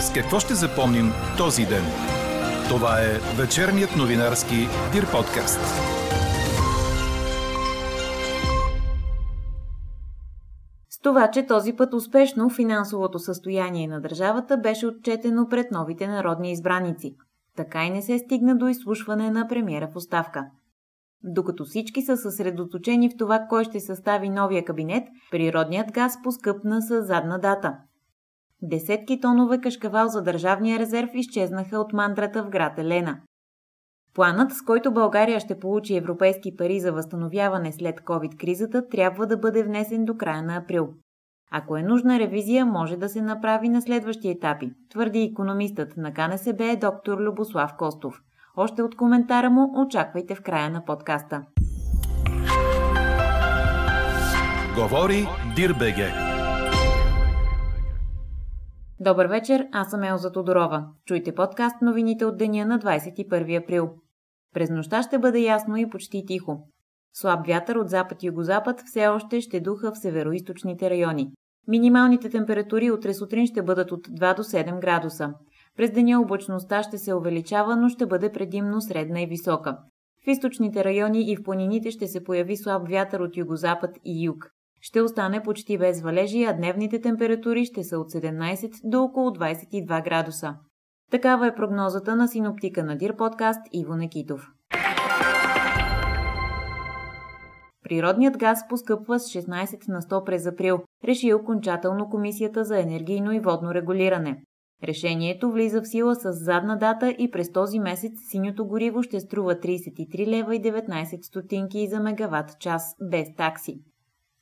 С какво ще запомним този ден? Това е вечерният новинарски Дир подкаст. С това, че този път успешно финансовото състояние на държавата беше отчетено пред новите народни избраници. Така и не се стигна до изслушване на премиера в оставка. Докато всички са съсредоточени в това кой ще състави новия кабинет, природният газ поскъпна с задна дата. Десетки тонове кашкавал за държавния резерв изчезнаха от мандрата в град Елена. Планът, с който България ще получи европейски пари за възстановяване след COVID-кризата, трябва да бъде внесен до края на април. Ако е нужна ревизия, може да се направи на следващи етапи, твърди економистът на КНСБ доктор Любослав Костов. Още от коментара му очаквайте в края на подкаста. Говори Дирбеге. Добър вечер, аз съм Елза Тодорова. Чуйте подкаст новините от деня на 21 април. През нощта ще бъде ясно и почти тихо. Слаб вятър от запад-югозапад все още ще духа в североизточните райони. Минималните температури утре сутрин ще бъдат от 2 до 7 градуса. През деня облачността ще се увеличава, но ще бъде предимно средна и висока. В източните райони и в планините ще се появи слаб вятър от югозапад и юг. Ще остане почти без валежи, а дневните температури ще са от 17 до около 22 градуса. Такава е прогнозата на синоптика на Дир подкаст Иво Некитов. Природният газ поскъпва с 16 на 100 през април, реши окончателно Комисията за енергийно и водно регулиране. Решението влиза в сила с задна дата и през този месец синьото гориво ще струва 33 лева и 19 стотинки за мегаватт час без такси.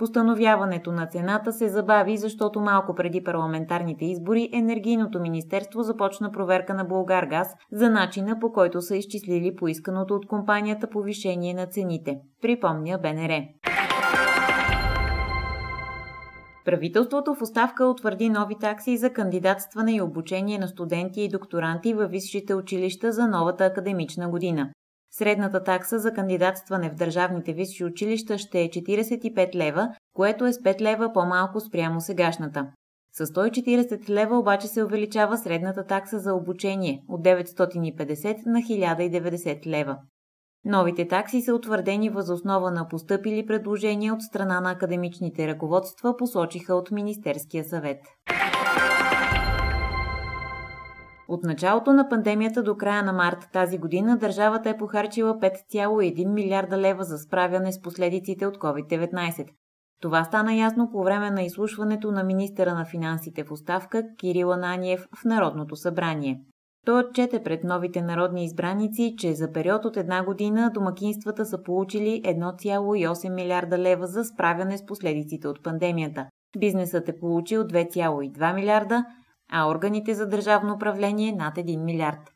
Постановяването на цената се забави, защото малко преди парламентарните избори Енергийното министерство започна проверка на Булгаргаз за начина по който са изчислили поисканото от компанията повишение на цените, припомня БНР. Правителството в оставка утвърди нови такси за кандидатстване и обучение на студенти и докторанти във висшите училища за новата академична година. Средната такса за кандидатстване в държавните висши училища ще е 45 лева, което е с 5 лева по-малко спрямо сегашната. С 140 лева обаче се увеличава средната такса за обучение от 950 на 1090 лева. Новите такси са утвърдени въз основа на постъпили предложения от страна на академичните ръководства, посочиха от Министерския съвет. От началото на пандемията до края на март тази година държавата е похарчила 5,1 милиарда лева за справяне с последиците от COVID-19. Това стана ясно по време на изслушването на министъра на финансите в оставка Кирил Ананиев в Народното събрание. Той отчете пред новите народни избраници, че за период от една година домакинствата са получили 1,8 милиарда лева за справяне с последиците от пандемията. Бизнесът е получил 2,2 милиарда, а органите за държавно управление над 1 милиард.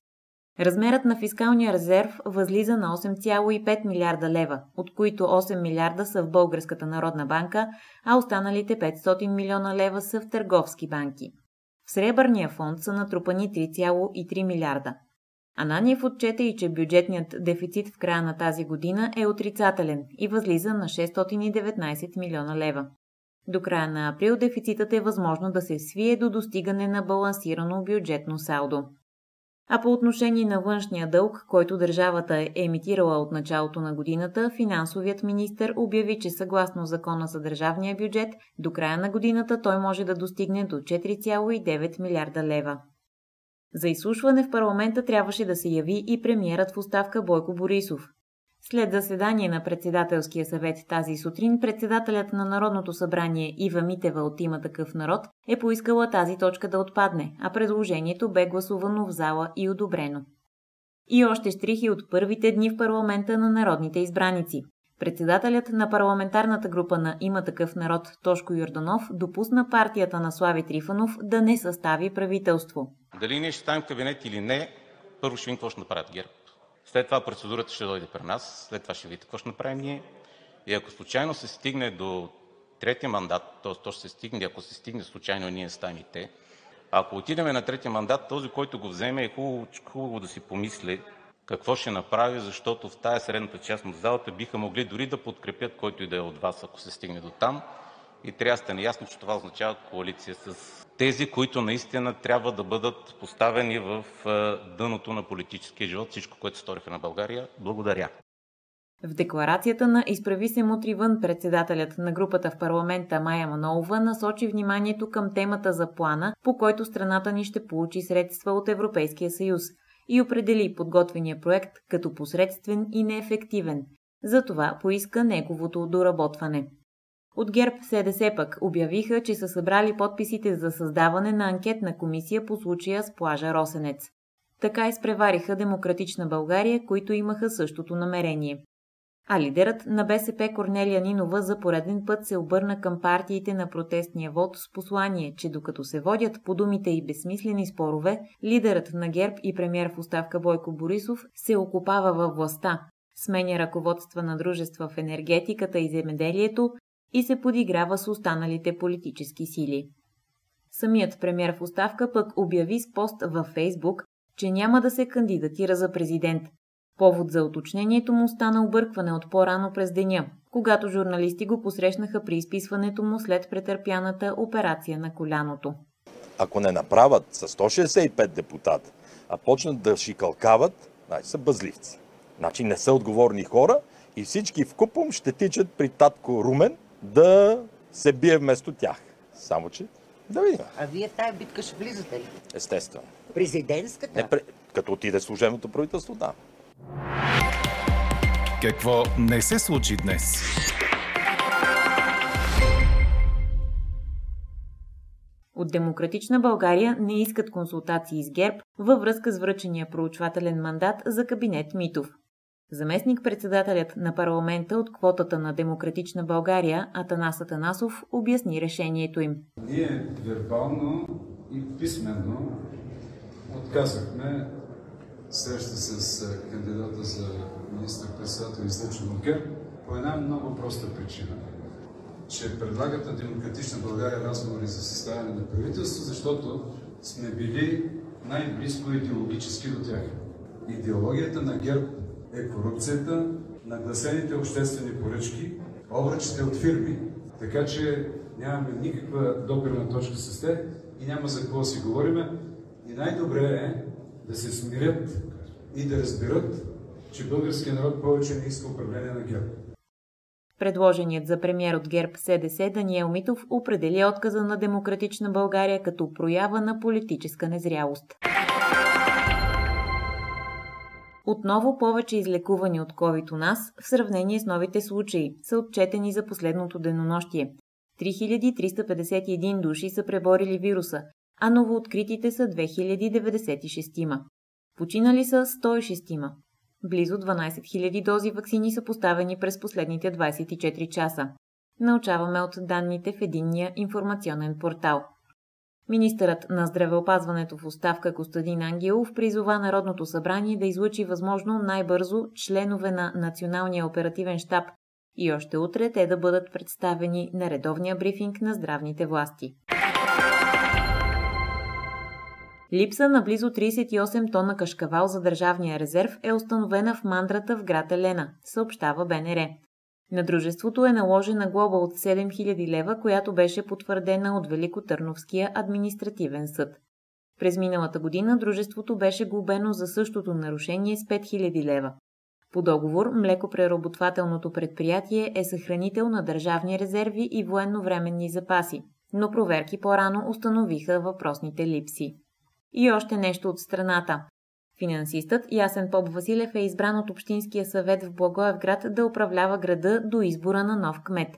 Размерът на фискалния резерв възлиза на 8,5 милиарда лева, от които 8 милиарда са в Българската народна банка, а останалите 500 милиона лева са в търговски банки. В Сребърния фонд са натрупани 3,3 милиарда. Ананиев отчета и, че бюджетният дефицит в края на тази година е отрицателен и възлиза на 619 милиона лева. До края на април дефицитът е възможно да се свие до достигане на балансирано бюджетно салдо. А по отношение на външния дълг, който държавата е емитирала от началото на годината, финансовият министр обяви, че съгласно закона за държавния бюджет, до края на годината той може да достигне до 4,9 милиарда лева. За изслушване в парламента трябваше да се яви и премиерът в оставка Бойко Борисов. След заседание на председателския съвет тази сутрин, председателят на Народното събрание Ива Митева от има такъв народ е поискала тази точка да отпадне, а предложението бе гласувано в зала и одобрено. И още штрихи от първите дни в парламента на народните избраници. Председателят на парламентарната група на Има такъв народ Тошко Йорданов допусна партията на Слави Трифанов да не състави правителство. Дали ние ще ставим кабинет или не, първо ще видим какво ще направят ГЕРБ. След това процедурата ще дойде при нас, след това ще видите какво ще направим ние. И ако случайно се стигне до третия мандат, т.е. то ще се стигне, ако се стигне случайно, ние ставим и те, ако отидем на третия мандат, този, който го вземе, е хубаво, хубаво да си помисли какво ще направи, защото в тая средната част на залата биха могли дори да подкрепят който и да е от вас, ако се стигне до там. И трябва да сте наясно, че това означава коалиция с тези, които наистина трябва да бъдат поставени в дъното на политическия живот, всичко, което сториха на България. Благодаря. В декларацията на Изправи се мутри вън председателят на групата в парламента Майя Манолова насочи вниманието към темата за плана, по който страната ни ще получи средства от Европейския съюз и определи подготвения проект като посредствен и неефективен. Затова поиска неговото доработване. От ГЕРБ СДС пък обявиха, че са събрали подписите за създаване на анкетна комисия по случая с плажа Росенец. Така изпревариха Демократична България, които имаха същото намерение. А лидерът на БСП Корнелия Нинова за пореден път се обърна към партиите на протестния вод с послание, че докато се водят по думите и безсмислени спорове, лидерът на ГЕРБ и премьер в оставка Бойко Борисов се окупава във властта, сменя ръководства на дружества в енергетиката и земеделието и се подиграва с останалите политически сили. Самият премьер в оставка пък обяви с пост във Фейсбук, че няма да се кандидатира за президент. Повод за уточнението му стана объркване от по-рано през деня, когато журналисти го посрещнаха при изписването му след претърпяната операция на коляното. Ако не направят с 165 депутата, а почнат да шикалкават, значи са бъзливци. Значи не са отговорни хора и всички в купом ще тичат при татко Румен да се бие вместо тях. Само, че да видим. А вие в тая битка ще влизате ли? Естествено. Президентската? Не, като отиде служебното правителство, да. Какво не се случи днес? От Демократична България не искат консултации с ГЕРБ във връзка с връчения проучвателен мандат за кабинет Митов. Заместник-председателят на парламента от квотата на Демократична България Атанас Атанасов обясни решението им. Ние вербално и писменно отказахме среща с кандидата за министър-председател излъчен от ГЕРБ по една много проста причина че предлагат на Демократична България разговори за съставяне на правителство, защото сме били най-близко идеологически до тях. Идеологията на ГЕРБ е корупцията, нагласените обществени поръчки, обръчите от фирми, така че нямаме никаква допирна точка с тях и няма за какво си говориме. И най-добре е да се смирят и да разберат, че българският народ повече не иска управление на ГЕРБ. Предложеният за премьер от ГЕРБ СДС Даниел Митов определи отказа на Демократична България като проява на политическа незрялост. Отново повече излекувани от COVID у нас в сравнение с новите случаи са отчетени за последното денонощие. 3351 души са преборили вируса, а новооткритите са 2096. Починали са 106. Близо 12 000 дози вакцини са поставени през последните 24 часа. Научаваме от данните в единния информационен портал. Министърът на здравеопазването в оставка Костадин Ангелов призова Народното събрание да излучи възможно най-бързо членове на Националния оперативен штаб и още утре те да бъдат представени на редовния брифинг на здравните власти. Липса на близо 38 тона кашкавал за държавния резерв е установена в мандрата в град Елена, съобщава БНР. На дружеството е наложена глоба от 7000 лева, която беше потвърдена от Великотърновския административен съд. През миналата година дружеството беше глобено за същото нарушение с 5000 лева. По договор, млекопреработвателното предприятие е съхранител на държавни резерви и военновременни запаси, но проверки по-рано установиха въпросните липси. И още нещо от страната. Финансистът Ясен Поп Василев е избран от Общинския съвет в Благоевград да управлява града до избора на нов кмет.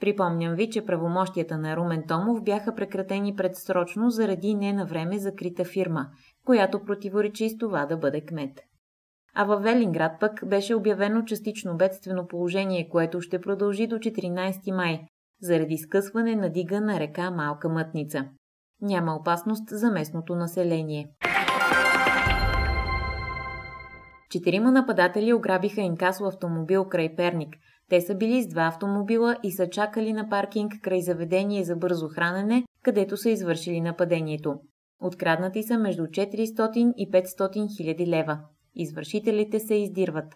Припомням ви, че правомощията на Румен Томов бяха прекратени предсрочно заради не на време закрита фирма, която противоречи с това да бъде кмет. А във Велинград пък беше обявено частично бедствено положение, което ще продължи до 14 май, заради скъсване на дига на река Малка Мътница. Няма опасност за местното население. Четирима нападатели ограбиха инкасо автомобил край Перник. Те са били с два автомобила и са чакали на паркинг край заведение за бързо хранене, където са извършили нападението. Откраднати са между 400 и 500 хиляди лева. Извършителите се издирват.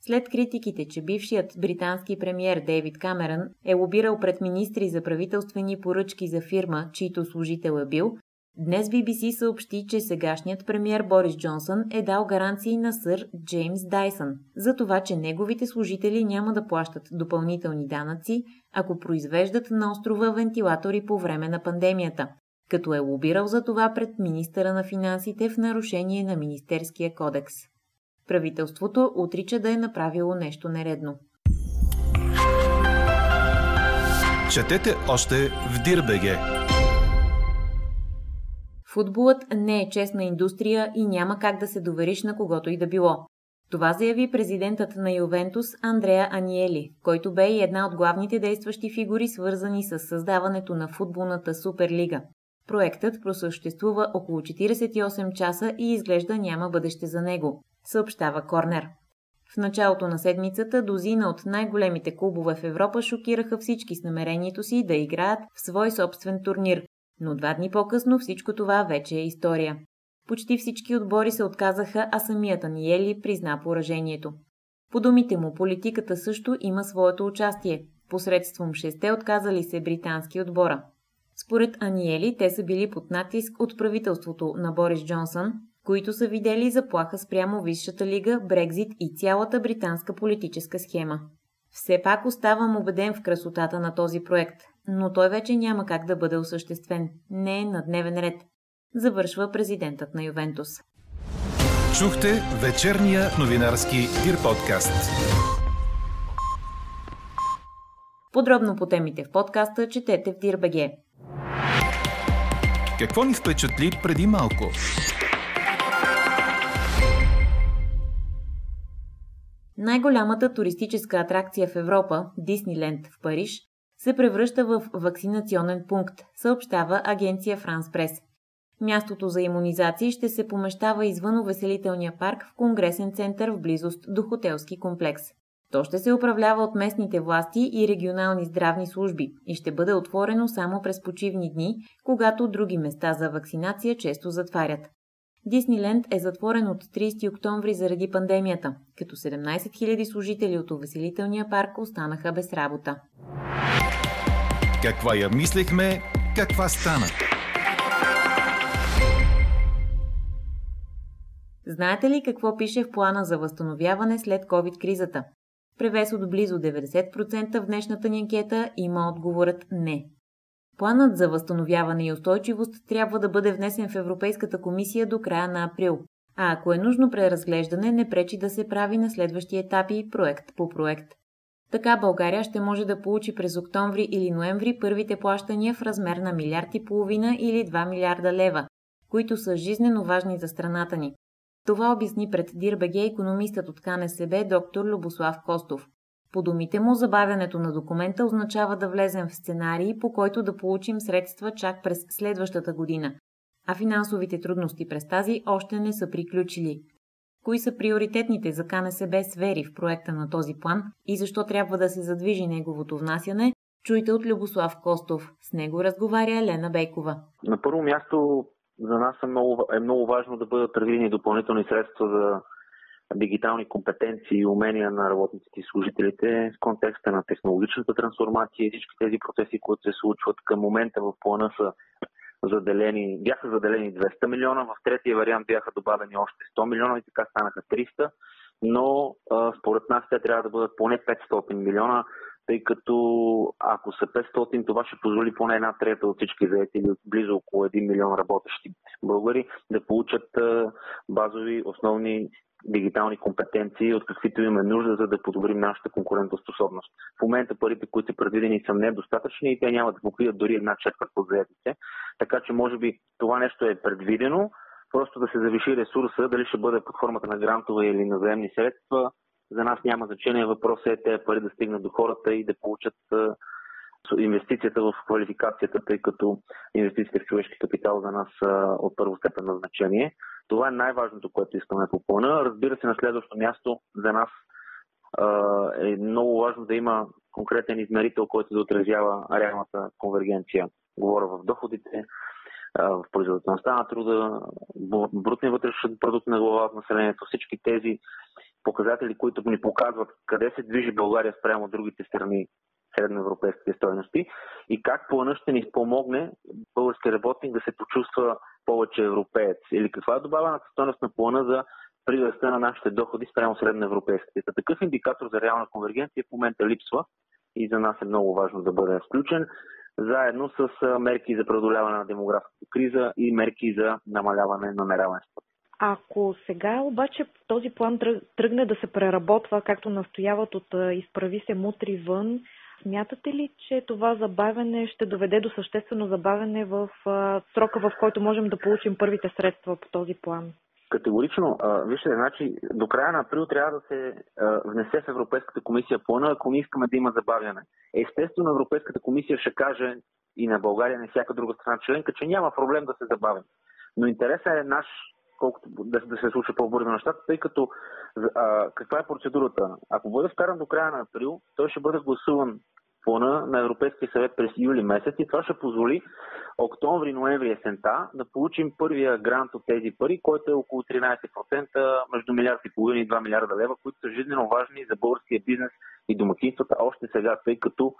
След критиките, че бившият британски премьер Дейвид Камерън е лобирал пред министри за правителствени поръчки за фирма, чийто служител е бил, Днес BBC съобщи, че сегашният премьер Борис Джонсън е дал гаранции на сър Джеймс Дайсън за това, че неговите служители няма да плащат допълнителни данъци, ако произвеждат на острова вентилатори по време на пандемията, като е лобирал за това пред министъра на финансите в нарушение на Министерския кодекс. Правителството отрича да е направило нещо нередно. Четете още в Дирбеге! Футболът не е честна индустрия и няма как да се довериш на когото и да било. Това заяви президентът на Ювентус Андреа Аниели, който бе и една от главните действащи фигури, свързани с създаването на футболната Суперлига. Проектът просъществува около 48 часа и изглежда няма бъдеще за него, съобщава Корнер. В началото на седмицата дозина от най-големите клубове в Европа шокираха всички с намерението си да играят в свой собствен турнир, но два дни по-късно всичко това вече е история. Почти всички отбори се отказаха, а самият Аниели призна поражението. По думите му, политиката също има своето участие. Посредством шесте отказали се британски отбора. Според Аниели, те са били под натиск от правителството на Борис Джонсън, които са видели заплаха спрямо Висшата лига, Брекзит и цялата британска политическа схема. Все пак оставам убеден в красотата на този проект, но той вече няма как да бъде осъществен. Не е на дневен ред. Завършва президентът на Ювентус. Чухте вечерния новинарски Дир подкаст. Подробно по темите в подкаста четете в Дирбеге. Какво ни впечатли преди малко? Най-голямата туристическа атракция в Европа, Дисниленд в Париж, се превръща в вакцинационен пункт, съобщава агенция Франс Прес. Мястото за иммунизации ще се помещава извън увеселителния парк в Конгресен център в близост до хотелски комплекс. То ще се управлява от местните власти и регионални здравни служби и ще бъде отворено само през почивни дни, когато други места за вакцинация често затварят. Дисниленд е затворен от 30 октомври заради пандемията, като 17 000 служители от увеселителния парк останаха без работа. Каква я мислехме, каква стана? Знаете ли какво пише в плана за възстановяване след COVID-кризата? Превес от близо 90% в днешната ни анкета има отговорът не. Планът за възстановяване и устойчивост трябва да бъде внесен в Европейската комисия до края на април. А ако е нужно преразглеждане, не пречи да се прави на следващи етапи проект по проект. Така България ще може да получи през октомври или ноември първите плащания в размер на милиард и половина или 2 милиарда лева, които са жизнено важни за страната ни. Това обясни пред Дирбеге економистът от КНСБ доктор Любослав Костов. По думите му, забавянето на документа означава да влезем в сценарии, по който да получим средства чак през следващата година, а финансовите трудности през тази още не са приключили. Кои са приоритетните за КНСБ сфери в проекта на този план и защо трябва да се задвижи неговото внасяне, чуйте от Любослав Костов. С него разговаря Лена Бейкова. На първо място за нас е много, е много важно да бъдат предвидени допълнителни средства за дигитални компетенции и умения на работниците и служителите в контекста на технологичната трансформация и всички тези процеси, които се случват към момента в плана са заделени, бяха заделени 200 милиона, в третия вариант бяха добавени още 100 милиона и така станаха 300, но а, според нас те трябва да бъдат поне 500 милиона, тъй като ако са 500, това ще позволи поне една трета от всички заети близо около 1 милион работещи българи да получат базови основни дигитални компетенции, от каквито имаме нужда, за да подобрим нашата конкурентоспособност. В момента парите, които са предвидени, са недостатъчни и те няма да покрият дори една четвърт от заедите. Така че, може би, това нещо е предвидено, просто да се завиши ресурса, дали ще бъде под формата на грантове или на заемни средства. За нас няма значение. Въпросът е тези пари да стигнат до хората и да получат инвестицията в квалификацията, тъй като инвестициите в човешки капитал за нас са от първостепенно значение. Това е най-важното, което искаме по плана. Разбира се, на следващо място за нас е много важно да има конкретен измерител, който да отразява реалната конвергенция. Говоря в доходите, в производителността на труда, брутния вътрешен продукт на глава от населението, всички тези показатели, които ни показват къде се движи България спрямо другите страни средноевропейските стоености и как плана ще ни помогне български работник да се почувства повече европеец или каква е добавената стоеност на плана за прираста на нашите доходи спрямо средноевропейските. Такъв индикатор за реална конвергенция в момента липсва и за нас е много важно да бъде включен, заедно с мерки за преодоляване на демографската криза и мерки за намаляване на неравенството. Ако сега обаче този план тръгне да се преработва, както настояват от изправи се мутри вън, смятате ли, че това забавене ще доведе до съществено забавене в срока, в който можем да получим първите средства по този план? Категорично. вижте, значи до края на април трябва да се внесе в Европейската комисия плана, ако не искаме да има забавяне. Естествено, Европейската комисия ще каже и на България, на всяка друга страна членка, че няма проблем да се забавим. Но интересът е наш, колкото да, да се случва по-бързо нещата, тъй като а, каква е процедурата? Ако бъде вкаран до края на април, той ще бъде гласуван плана на Европейския съвет през юли месец и това ще позволи октомври, ноември, есента да получим първия грант от тези пари, който е около 13%, между милиард и половина и 2 милиарда лева, които са жизненно важни за българския бизнес и домакинствата още сега, тъй като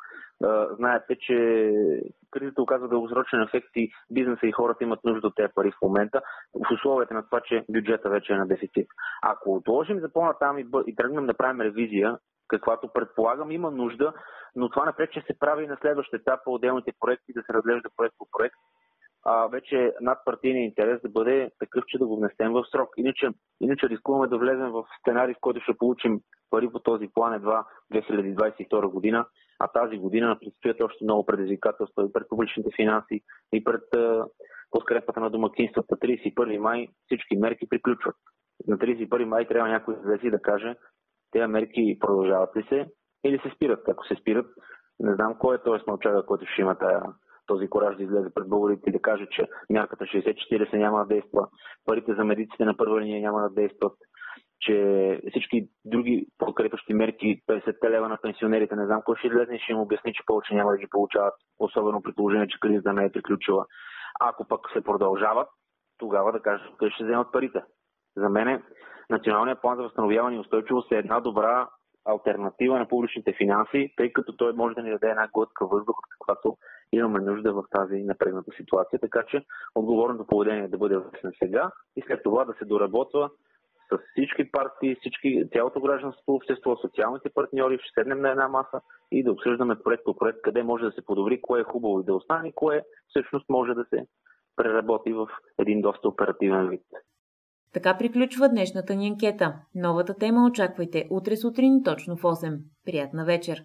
а, знаете, че кризата оказва дългосрочен ефект и бизнеса и хората имат нужда от тези пари в момента, в условията на това, че бюджета вече е на дефицит. Ако отложим за по-натам и, и тръгнем да правим ревизия, каквато предполагам има нужда, но това напред, че се прави на следващ етап по отделните проекти, да се разглежда проект по проект, а, вече над партийния интерес да бъде такъв, че да го внесем в срок. Иначе, иначе рискуваме да влезем в сценарий, в който ще получим пари по този план едва 2022 година, а тази година предстоят още много предизвикателства и пред публичните финанси, и пред подкрепата на домакинствата. 31 май всички мерки приключват. На 31 май трябва някой да си да каже тези мерки продължават ли се или се спират. Ако се спират, не знам кой е този смълчага, който ще има тая, този кораж да излезе пред българите и да каже, че мярката 60-40 няма да действа, парите за медиците на първа линия няма да действат, че всички други подкрепящи мерки, 50 лева на пенсионерите, не знам кой ще излезе и ще им обясни, че повече няма да ги получават, особено при положение, че кризата не е приключила. Ако пък се продължават, тогава да кажат къде ще вземат парите. За мен Националният план за възстановяване и устойчивост е една добра альтернатива на публичните финанси, тъй като той може да ни даде една глътка въздух, каквато имаме нужда в тази напрегната ситуация. Така че отговорното поведение да бъде влезен сега и след това да се доработва с всички партии, всички, цялото гражданство общество, социалните партньори, ще седнем на една маса и да обсъждаме проект по проект, къде може да се подобри, кое е хубаво и да остане, кое всъщност може да се преработи в един доста оперативен вид. Така приключва днешната ни анкета. Новата тема очаквайте утре сутрин точно в 8. Приятна вечер!